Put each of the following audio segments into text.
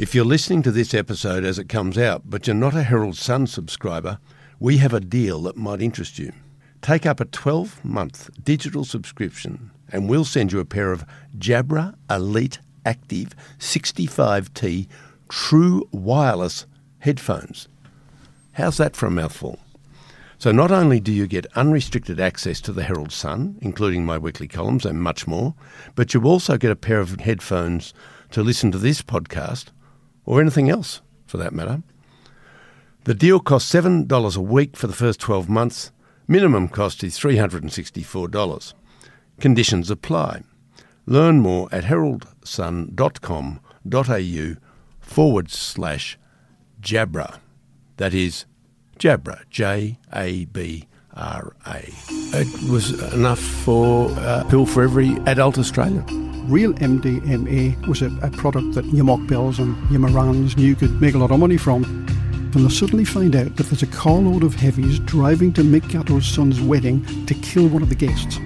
If you're listening to this episode as it comes out, but you're not a Herald Sun subscriber, we have a deal that might interest you. Take up a 12 month digital subscription and we'll send you a pair of Jabra Elite Active 65T true wireless headphones. How's that for a mouthful? So not only do you get unrestricted access to the Herald Sun, including my weekly columns and much more, but you also get a pair of headphones to listen to this podcast or anything else for that matter. The deal costs $7 a week for the first 12 months. Minimum cost is $364. Conditions apply. Learn more at heraldsun.com.au forward slash Jabra. That is Jabra, J A B R A. It was enough for a pill for every adult Australian. Real MDMA was a, a product that your Mokbels and your Morans knew could make a lot of money from. And they suddenly find out that there's a carload of heavies driving to Mick Gatto's son's wedding to kill one of the guests.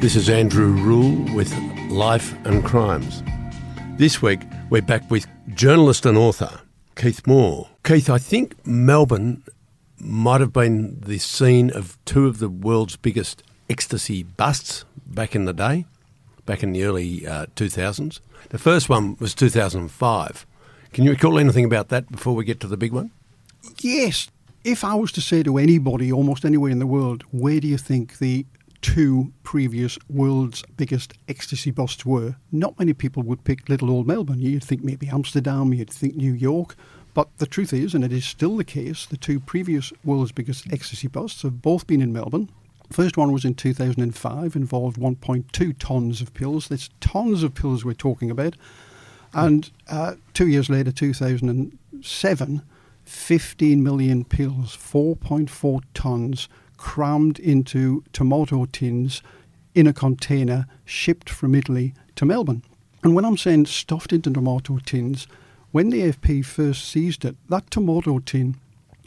This is Andrew Rule with Life and Crimes. This week, we're back with journalist and author Keith Moor. Keith, I think Melbourne might have been the scene of two of the world's biggest ecstasy busts back in the day, back in the early uh, 2000s. The first one was 2005. Can you recall anything about that before we get to the big one? Yes. If I was to say to anybody, almost anywhere in the world, where do you think the two previous world's biggest ecstasy busts were, not many people would pick little old Melbourne. You'd think maybe Amsterdam, you'd think New York. But the truth is, and it is still the case, the two previous world's biggest ecstasy busts have both been in Melbourne. First one was in 2005, involved 1.2 tonnes of pills. There's tons of pills we're talking about. And uh, two years later, 2007, 15 million pills, 4.4 tonnes crammed into tomato tins in a container shipped from Italy to Melbourne. And when I'm saying stuffed into tomato tins, when the AFP first seized it, that tomato tin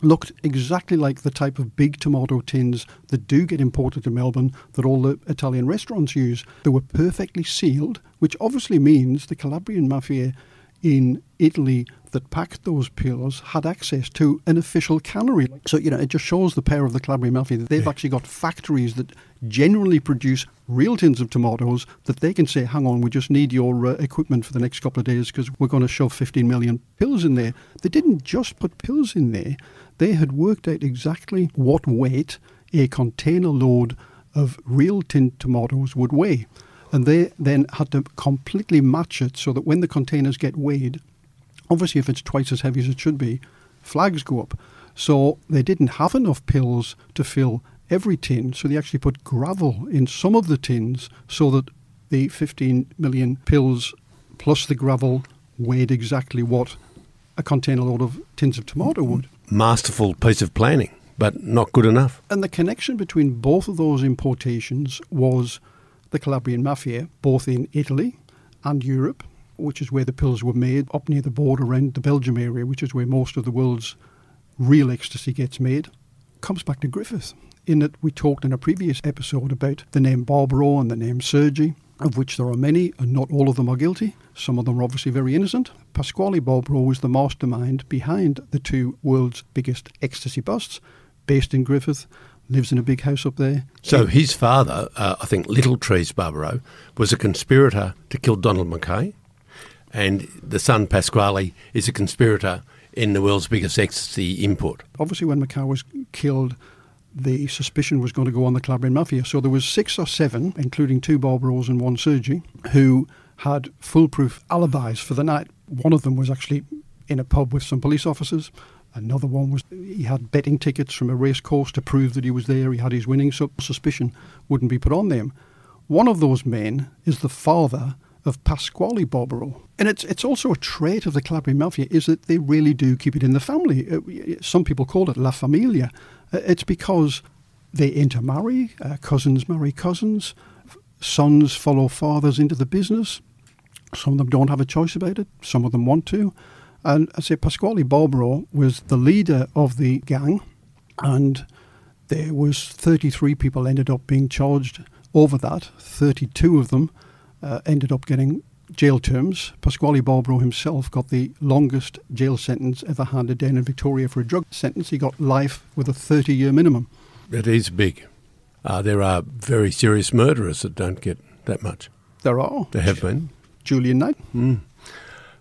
looked exactly like the type of big tomato tins that do get imported to Melbourne that all the Italian restaurants use. They were perfectly sealed, which obviously means the Calabrian mafia in Italy that packed those pills had access to an official cannery. So, you know, it just shows the power of the Calabrian Mafia. They've yeah. actually got factories that genuinely produce real tins of tomatoes that they can say, hang on, we just need your uh, equipment for the next couple of days because we're going to shove 15 million pills in there. They didn't just put pills in there, they had worked out exactly what weight a container load of real tin tomatoes would weigh. And they then had to completely match it so that when the containers get weighed, obviously if it's twice as heavy as it should be, flags go up. So they didn't have enough pills to fill every tin, so they actually put gravel in some of the tins so that the 15 million pills plus the gravel weighed exactly what a container load of tins of tomato would. Masterful piece of planning, but not good enough. And the connection between both of those importations was the Calabrian Mafia, both in Italy and Europe, which is where the pills were made, up near the border around the Belgium area, which is where most of the world's real ecstasy gets made, comes back to Griffith. In that we talked in a previous episode about the name Barbaro and the name Sergi, of which there are many, and not all of them are guilty. Some of them are obviously very innocent. Pasquale Barbaro was the mastermind behind the two world's biggest ecstasy busts, based in Griffith, lives in a big house up there. So his father, uh, I think Little Trees Barbaro, was a conspirator to kill Donald Mackay, and the son Pasquale is a conspirator in the world's biggest ecstasy import. Obviously, when Mackay was killed, the suspicion was going to go on the Calabrian Mafia. So there was six or seven, including two Barbaros and one Sergi, who had foolproof alibis for the night. One of them was actually in a pub with some police officers. Another one was he had betting tickets from a race course to prove that he was there. He had his winnings, so suspicion wouldn't be put on them. One of those men is the father of Pasquale Barbaro. And it's, it's also a trait of the Calabrian Mafia is that they really do keep it in the family. Uh, some people call it La Familia. Uh, it's because they intermarry, uh, cousins marry cousins, sons follow fathers into the business. Some of them don't have a choice about it, some of them want to. And I say Pasquale Barbaro was the leader of the gang, and there was 33 people ended up being charged over that. 32 of them uh, ended up getting jail terms. Pasquale Barbaro himself got the longest jail sentence ever handed down in Victoria for a drug sentence. He got life with a 30 year minimum. It is big. Uh, there are very serious murderers that don't get that much. There are. There have been. Julian Knight. Mm.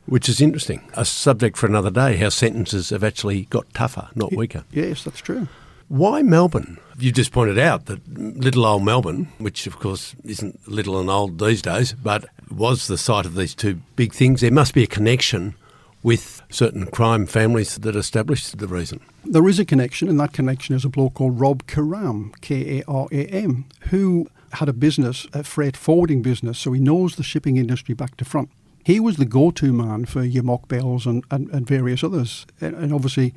Which is interesting. A subject for another day how sentences have actually got tougher, not weaker. Yes, that's true. Why Melbourne? You just pointed out that little old Melbourne, which of course isn't little and old these days, but was the site of these two big things. There must be a connection with certain crime families that established the reason. There is a connection, and that connection is a bloke called Rob Karam, K A R A M, who had a business, a freight forwarding business, so he knows the shipping industry back to front. He was the go to man for your Mokbels and, and, and various others. And, and obviously,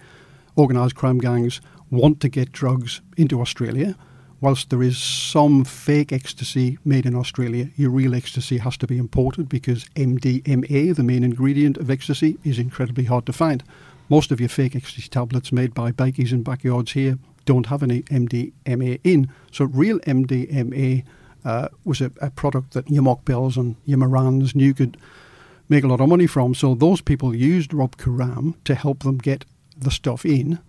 organised crime gangs want to get drugs into Australia. Whilst there is some fake ecstasy made in Australia, your real ecstasy has to be imported because MDMA, the main ingredient of ecstasy, is incredibly hard to find. Most of your fake ecstasy tablets made by bikies in backyards here don't have any MDMA in. So real MDMA uh, was a, a, product that your Mokbels and your Morans knew could make a lot of money from. So those people used Rob Karam to help them get the stuff in.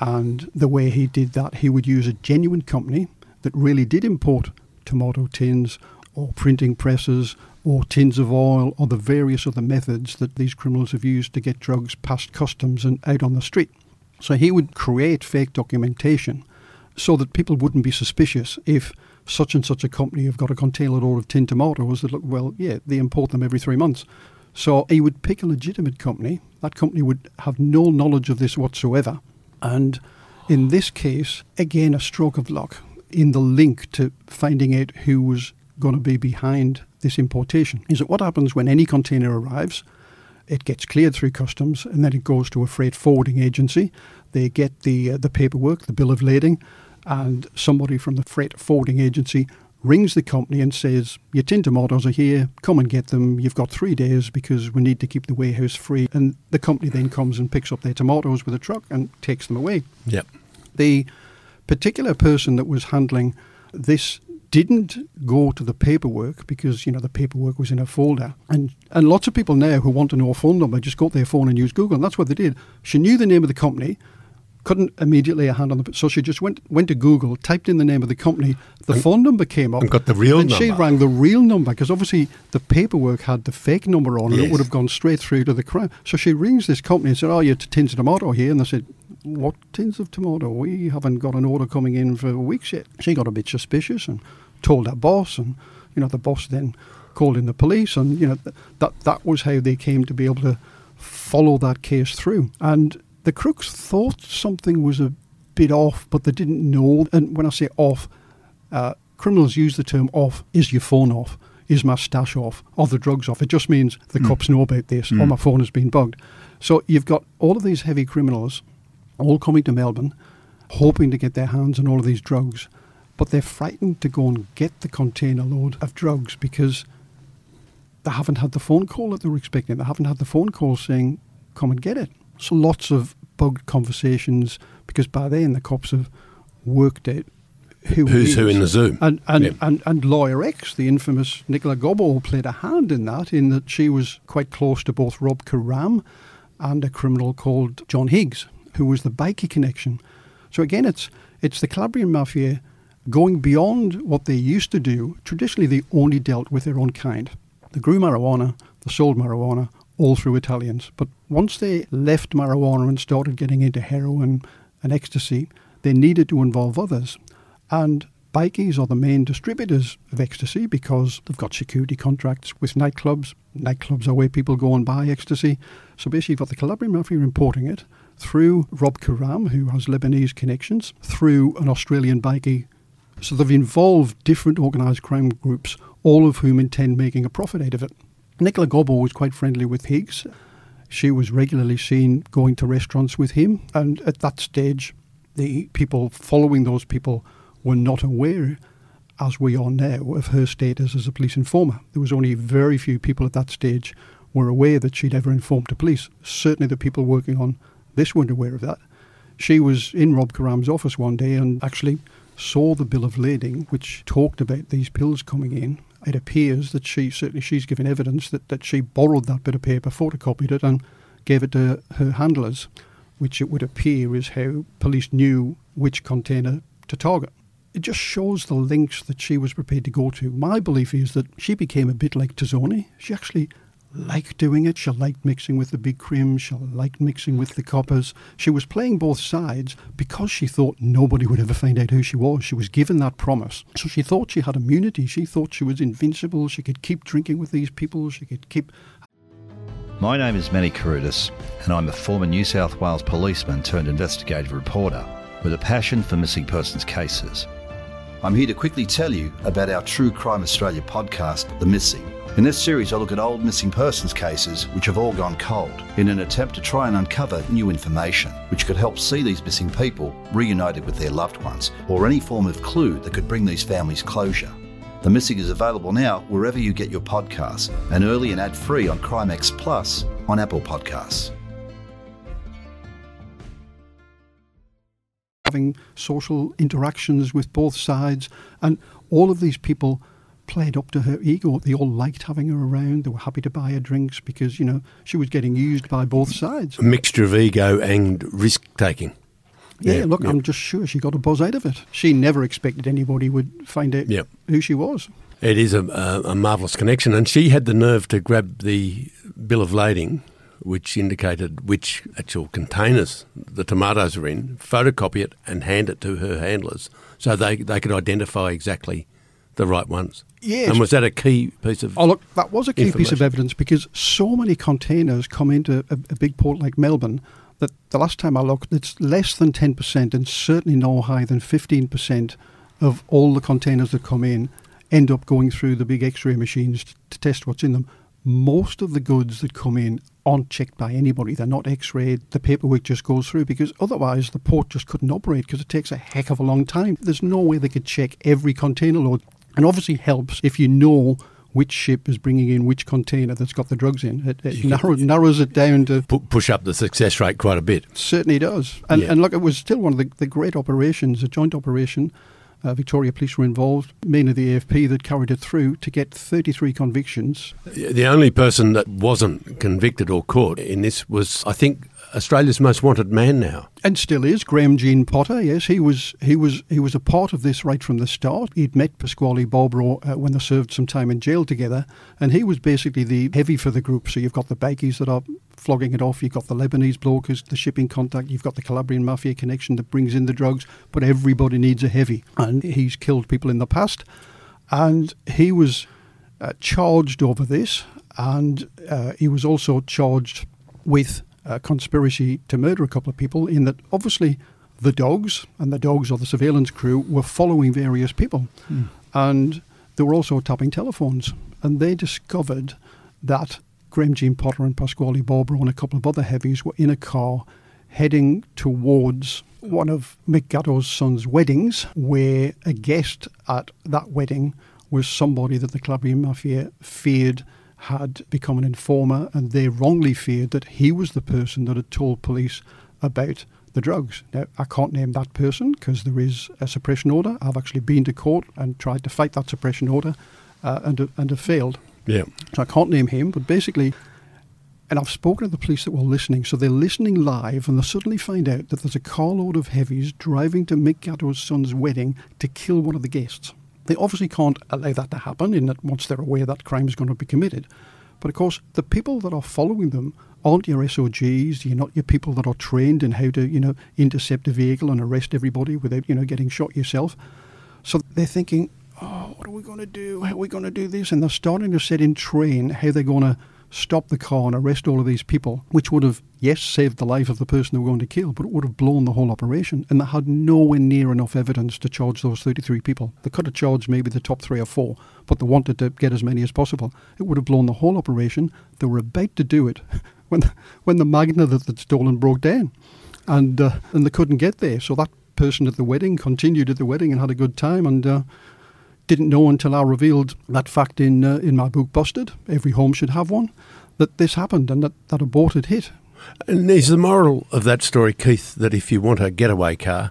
And the way he did that, he would use a genuine company that really did import tomato tins or printing presses or tins of oil or the various other methods that these criminals have used to get drugs past customs and out on the street. So he would create fake documentation so that people wouldn't be suspicious if such and such a company have got a container load of tin tomatoes that look, well, yeah, they import them every three months. So he would pick a legitimate company. That company would have no knowledge of this whatsoever and in this case, again, a stroke of luck in the link to finding out who was going to be behind this importation. Is that what happens when any container arrives? It gets cleared through customs and then it goes to a freight forwarding agency. They get the uh, the paperwork, the bill of lading, and somebody from the freight forwarding agency rings the company and says, Your tin tomatoes are here, come and get them. You've got three days because we need to keep the warehouse free. And the company then comes and picks up their tomatoes with a truck and takes them away. Yep. The particular person that was handling this didn't go to the paperwork because you know the paperwork was in a folder and and lots of people now who want to know a phone number just got their phone and use google and that's what they did she knew the name of the company couldn't immediately a hand on the so she just went went to Google, typed in the name of the company, the and, phone number came up, and got the real and number. she rang the real number because obviously the paperwork had the fake number on, yes. and it would have gone straight through to the crime. So she rings this company and said, "Oh, you're tins of tomato here," and they said, "What tins of tomato? We haven't got an order coming in for weeks yet." She got a bit suspicious and told her boss, and you know the boss then called in the police, and you know th- that that was how they came to be able to follow that case through. And the crooks thought something was a bit off, but they didn't know. And when I say off, uh, criminals use the term off. Is your phone off? Is my stash off? Are the drugs off? It just means the mm. cops know about this mm. or my phone has been bugged. So you've got all of these heavy criminals all coming to Melbourne, hoping to get their hands on all of these drugs, but they're frightened to go and get the container load of drugs because they haven't had the phone call that they were expecting. They haven't had the phone call saying, come and get it. So lots of bugged conversations because by then the cops have worked out who who's who in the zoo. And and, yep. and and lawyer X, the infamous Nicola Gobbo, played a hand in that, in that she was quite close to both Rob Karam and a criminal called John Higgs, who was the bikie connection. So again, it's it's the Calabrian mafia going beyond what they used to do. Traditionally, they only dealt with their own kind. They grew marijuana, they sold marijuana, all through Italians. But once they left marijuana and started getting into heroin and ecstasy, they needed to involve others. And bikies are the main distributors of ecstasy because they've got security contracts with nightclubs. Nightclubs are where people go and buy ecstasy. So basically, you've got the Calabrian Mafia importing it through Rob Karam, who has Lebanese connections, through an Australian bikie. So they've involved different organised crime groups, all of whom intend making a profit out of it. Nicola Gobbo was quite friendly with Higgs. She was regularly seen going to restaurants with him, and at that stage, the people following those people were not aware, as we are now, of her status as a police informer. There was only very few people at that stage were aware that she'd ever informed the police. Certainly, the people working on this weren't aware of that. She was in Rob Karam's office one day and actually saw the bill of lading, which talked about these pills coming in. It appears that she certainly she's given evidence that, that she borrowed that bit of paper, photocopied it, and gave it to her handlers, which it would appear is how police knew which container to target. It just shows the links that she was prepared to go to. My belief is that she became a bit like Tazzoni. She actually liked doing it. She liked mixing with the big crims. She liked mixing with the coppers. She was playing both sides because she thought nobody would ever find out who she was. She was given that promise. So she thought she had immunity. She thought she was invincible. She could keep drinking with these people. She could keep. My name is Manny Conditsis, and I'm a former New South Wales policeman turned investigative reporter with a passion for missing persons cases. I'm here to quickly tell you about our True Crime Australia podcast, The Missing. In this series, I look at old missing persons cases which have all gone cold in an attempt to try and uncover new information which could help see these missing people reunited with their loved ones or any form of clue that could bring these families closure. The Missing is available now wherever you get your podcasts and early and ad free on Crimex Plus on Apple Podcasts. Having social interactions with both sides, and all of these people played up to her ego. They all liked having her around. They were happy to buy her drinks because, you know, she was getting used by both sides. A mixture of ego and risk taking. Yeah, yeah look, yeah. I'm just sure she got a buzz out of it. She never expected anybody would find out yep. who she was. It is a, a, a marvellous connection. And she had the nerve to grab the bill of lading which indicated which actual containers the tomatoes are in, photocopy it and hand it to her handlers so they, they could identify exactly the right ones. Yes. And was that a key piece of? Oh, look, that was a key piece of evidence because so many containers come into a, a, big port like Melbourne that the last time I looked, it's less than ten percent, and certainly no higher than fifteen percent of all the containers that come in end up going through the big X-ray machines to, to test what's in them. Most of the goods that come in aren't checked by anybody. They're not X-rayed. The paperwork just goes through because otherwise the port just couldn't operate because it takes a heck of a long time. There's no way they could check every container load and obviously helps if you know which ship is bringing in which container that's got the drugs in. It, it narrow, narrows it down to push up the success rate quite a bit. Certainly does. And, yeah. and look, it was still one of the, the great operations, a joint operation. Uh, Victoria Police were involved, mainly the AFP that carried it through to get 33 convictions. The only person that wasn't convicted or caught in this was, I think, Australia's most wanted man now, and still is Graham Jean Potter. Yes, he was he was he was a part of this right from the start. He'd met Pasquale Barbaro uh, when they served some time in jail together, and he was basically the heavy for the group. So you've got the bikies that are flogging it off. You've got the Lebanese bloke the shipping contact. You've got the Calabrian mafia connection that brings in the drugs. But everybody needs a heavy, and he's killed people in the past, and he was uh, charged over this, and uh, he was also charged with a conspiracy to murder a couple of people, in that obviously the dogs and the dogs or the surveillance crew were following various people. Mm. And they were also tapping telephones. And they discovered that Graham Jean Potter and Pasquale Barbaro and a couple of other heavies were in a car heading towards one of Mick Gatto's son's weddings, where a guest at that wedding was somebody that the Calabrian Mafia feared had become an informer and they wrongly feared that he was the person that had told police about the drugs. Now, I can't name that person because there is a suppression order. I've actually been to court and tried to fight that suppression order uh, and, and have failed. Yeah. So I can't name him, but basically, and I've spoken to the police that were listening, so they're listening live and they suddenly find out that there's a carload of heavies driving to Mick Gatto's son's wedding to kill one of the guests. They obviously can't allow that to happen in that once they're aware that crime is going to be committed. But of course, the people that are following them aren't your SOGs. You're not your people that are trained in how to, you know, intercept a vehicle and arrest everybody without, you know, getting shot yourself. So they're thinking, oh, what are we going to do? How are we going to do this? And they're starting to set in train how they're going to stop the car and arrest all of these people, which would have, yes, saved the life of the person they were going to kill, but it would have blown the whole operation. And they had nowhere near enough evidence to charge those 33 people. They could have charged maybe the top three or four, but they wanted to get as many as possible. It would have blown the whole operation. They were about to do it when the, when the magna that they'd stolen broke down. And, uh, and they couldn't get there. So that person at the wedding continued at the wedding and had a good time. And uh, didn't know until I revealed that fact in uh, in my book Busted. Every home should have one. That this happened and that that aborted hit. And is the moral of that story, Keith, that if you want a getaway car,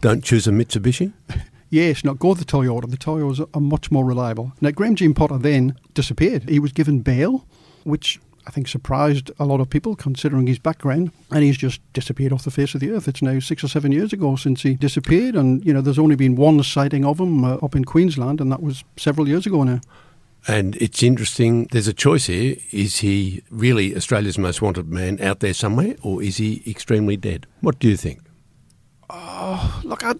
don't choose a Mitsubishi? Yes, not go the Toyota. The Toyotas are much more reliable. Now, Graham Jean Potter then disappeared. He was given bail, which I think surprised a lot of people considering his background, and he's just disappeared off the face of the earth. It's now six or seven years ago since he disappeared, and you know there's only been one sighting of him uh, up in Queensland, and that was several years ago now. And it's interesting, there's a choice here. Is he really Australia's most wanted man out there somewhere, or is he extremely dead? What do you think? Oh, look, I,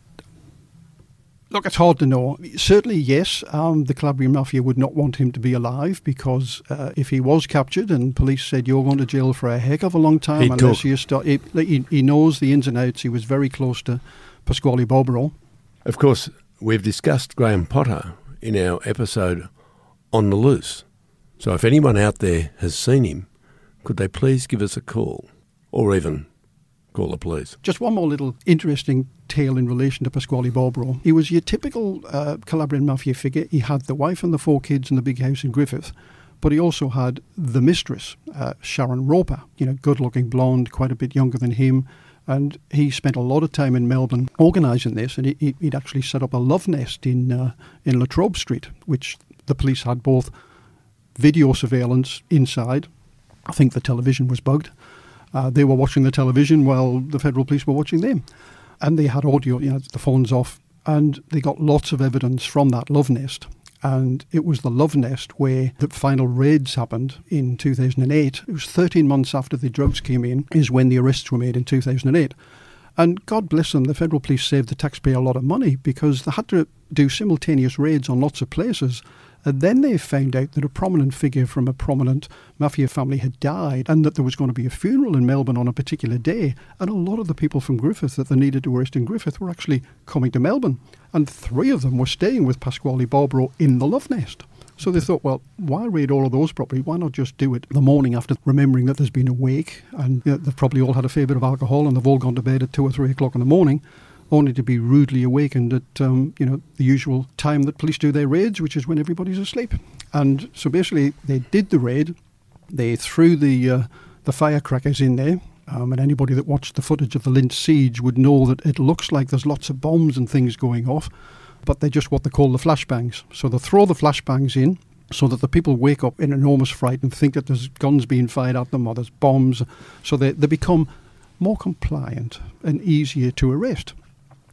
Look, it's hard to know. Certainly, yes, um, the Calabrian Mafia would not want him to be alive because uh, if he was captured and police said you're going to jail for a heck of a long time He'd unless you start, he, he, he knows the ins and outs. He was very close to Pasquale Barbaro. Of course, we've discussed Graham Potter in our episode on the loose. So if anyone out there has seen him, could they please give us a call or even call the police? Just one more little interesting tale in relation to Pasquale Barbaro. He was your typical uh, Calabrian Mafia figure. He had the wife and the four kids and the big house in Griffith. But he also had the mistress, uh, Sharon Roper, you know, good looking blonde, quite a bit younger than him. And he spent a lot of time in Melbourne organising this, and he, would actually set up a love nest in uh, in Latrobe Street, which the police had both video surveillance inside. I think the television was bugged. Uh, they were watching the television while the federal police were watching them, and they had audio, you know, the phones off, and they got lots of evidence from that love nest and it was the Love Nest where the final raids happened in 2008. It was 13 months after the drugs came in, is when the arrests were made in 2008. And God bless them, the federal police saved the taxpayer a lot of money because they had to do simultaneous raids on lots of places and then they found out that a prominent figure from a prominent mafia family had died and that there was going to be a funeral in Melbourne on a particular day. And a lot of the people from Griffith that they needed to arrest in Griffith were actually coming to Melbourne. And three of them were staying with Pasquale Barbaro in the Love Nest. So they thought, well, why raid all of those properties? Why not just do it the morning after, remembering that there's been a wake and you know, they've probably all had a fair bit of alcohol and they've all gone to bed at two or three o'clock in the morning only to be rudely awakened at um, you know the usual time that police do their raids, which is when everybody's asleep. And so basically, they did the raid. They threw the uh, the firecrackers in there. Um, and anybody that watched the footage of the Lindt siege would know that it looks like there's lots of bombs and things going off, but they're just what they call the flashbangs. So they throw the flashbangs in so that the people wake up in enormous fright and think that there's guns being fired at them or there's bombs. So they, they become more compliant and easier to arrest.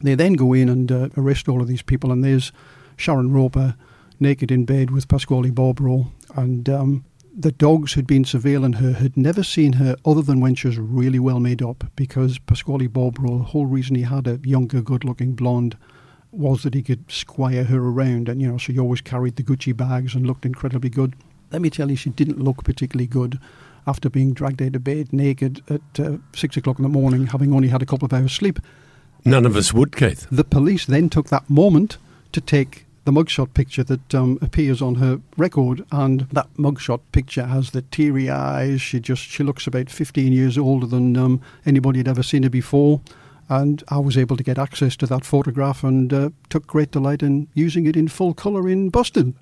They then go in and uh, arrest all of these people, and there's Sharon Roper naked in bed with Pasquale Barbaro, and um, the dogs who'd been surveilling her had never seen her other than when she was really well made up, because Pasquale Barbaro, the whole reason he had a younger, good-looking blonde was that he could squire her around, and you know, she always carried the Gucci bags and looked incredibly good. Let me tell you, she didn't look particularly good after being dragged out of bed naked at uh, six o'clock in the morning, having only had a couple of hours sleep. None of us would, Keith. The police then took that moment to take the mugshot picture that um, appears on her record, and that mugshot picture has the teary eyes. She just she looks about 15 years older than um, anybody had ever seen her before. And I was able to get access to that photograph and uh, took great delight in using it in full colour in Busted.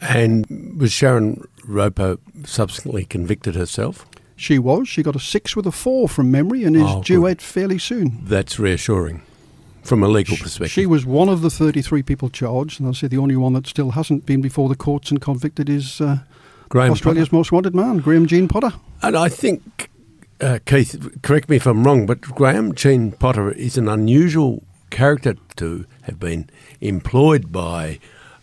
And was Sharon Roper subsequently convicted herself? She was. She got a six with a four from memory and is Oh, due out fairly soon. That's reassuring from a legal perspective. She was one of the 33 people charged, and I'll say the only one that still hasn't been before the courts and convicted is uh, Australia's Potter. most wanted man, Graham Jean Potter. And I think, uh, Keith, correct me if I'm wrong, but Graham Jean Potter is an unusual character to have been employed by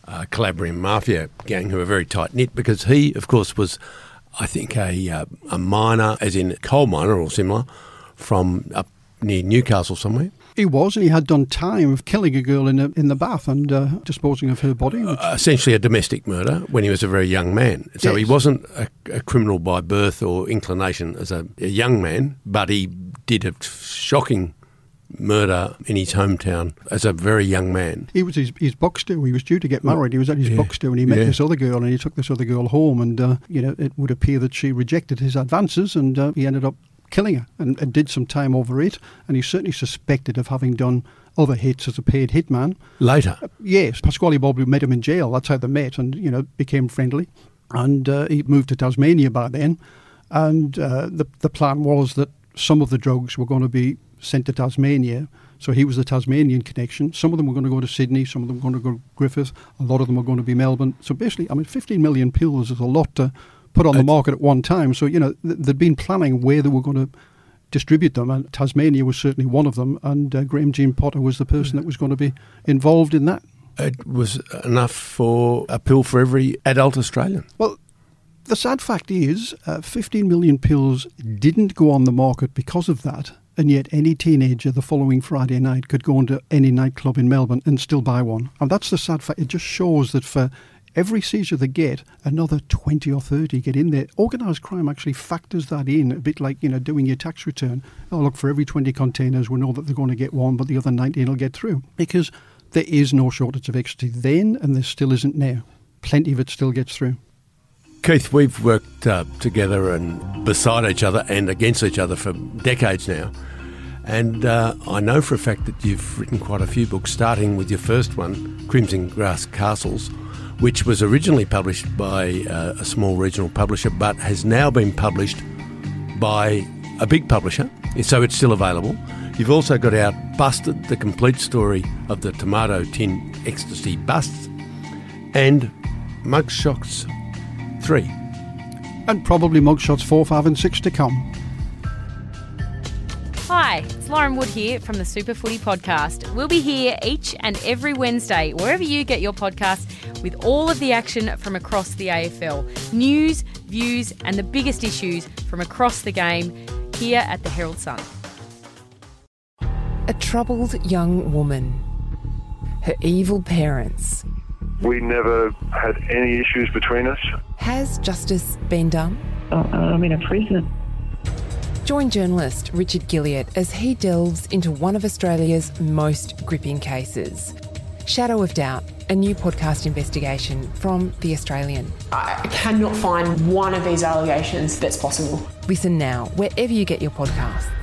uh, Calabrian Mafia gang who are very tight knit because he, of course, was, I think, a, uh, a miner, as in coal miner or similar, from up near Newcastle somewhere. He was, and he had done time of killing a girl in a, in the bath and uh, disposing of her body. Which, Uh, essentially a domestic murder when he was a very young man. So he wasn't a, a criminal by birth or inclination as a, a young man, but he did a shocking murder in his hometown as a very young man. he was his, his boxster. He was due to get married. He was at his Yeah. boxster and he met Yeah. this other girl, and he took this other girl home. And uh, you know, it would appear that she rejected his advances, and uh, he ended up killing her and, and did some time over it. And he's certainly suspected of having done other hits as a paid hitman. Later, Yes, Pasquale Bob met him in jail. That's how they met, and you know became friendly. And uh, he moved to Tasmania by then, and uh, the the plan was that some of the drugs were going to be sent to Tasmania So he was the Tasmanian connection. Some of them were going to go to Sydney, some of them were going to go to Griffith, a lot of them were going to be Melbourne. So basically, I mean, 15 million pills is a lot to put on the market at one time. So, you know, th- they'd been planning where they were going to distribute them, and Tasmania was certainly one of them, and uh, Graham Jean Potter was the person that was going to be involved in that. It was enough for a pill for every adult Australian. Well, the sad fact is, uh, 15 million pills didn't go on the market because of that, and yet any teenager the following Friday night could go into any nightclub in Melbourne and still buy one. And that's the sad fact. It just shows that for every seizure they get, another 20 or 30 get in there. Organised crime actually factors that in, a bit like, you know, doing your tax return. Oh, look, for every 20 containers, we know that they're going to get one, but the other 19 will get through. Because there is no shortage of ecstasy then, and there still isn't now. Plenty of it still gets through. Keith, we've worked uh, together and beside each other and against each other for decades now. And uh, I know for a fact that you've written quite a few books, starting with your first one, Crims in Grass Castles, which was originally published by uh, a small regional publisher but has now been published by a big publisher, so it's still available. You've also got out Busted, the complete story of the tomato tin ecstasy busts, and Mugshots 3. And probably mugshots 4, 5, and 6 to come. Hi, it's Lauren Wood here from the Super Footy Podcast. We'll be here each and every Wednesday, wherever you get your podcasts, with all of the action from across the AFL news, views, and the biggest issues from across the game here at the Herald Sun. A troubled young woman. Her evil parents. We never had any issues between us. Has justice been done? Oh, I'm in a prison. Join journalist Richard Guilliatt as he delves into one of Australia's most gripping cases. Shadow of Doubt, a new podcast investigation from The Australian. I cannot find one of these allegations that's possible. Listen now, wherever you get your podcasts.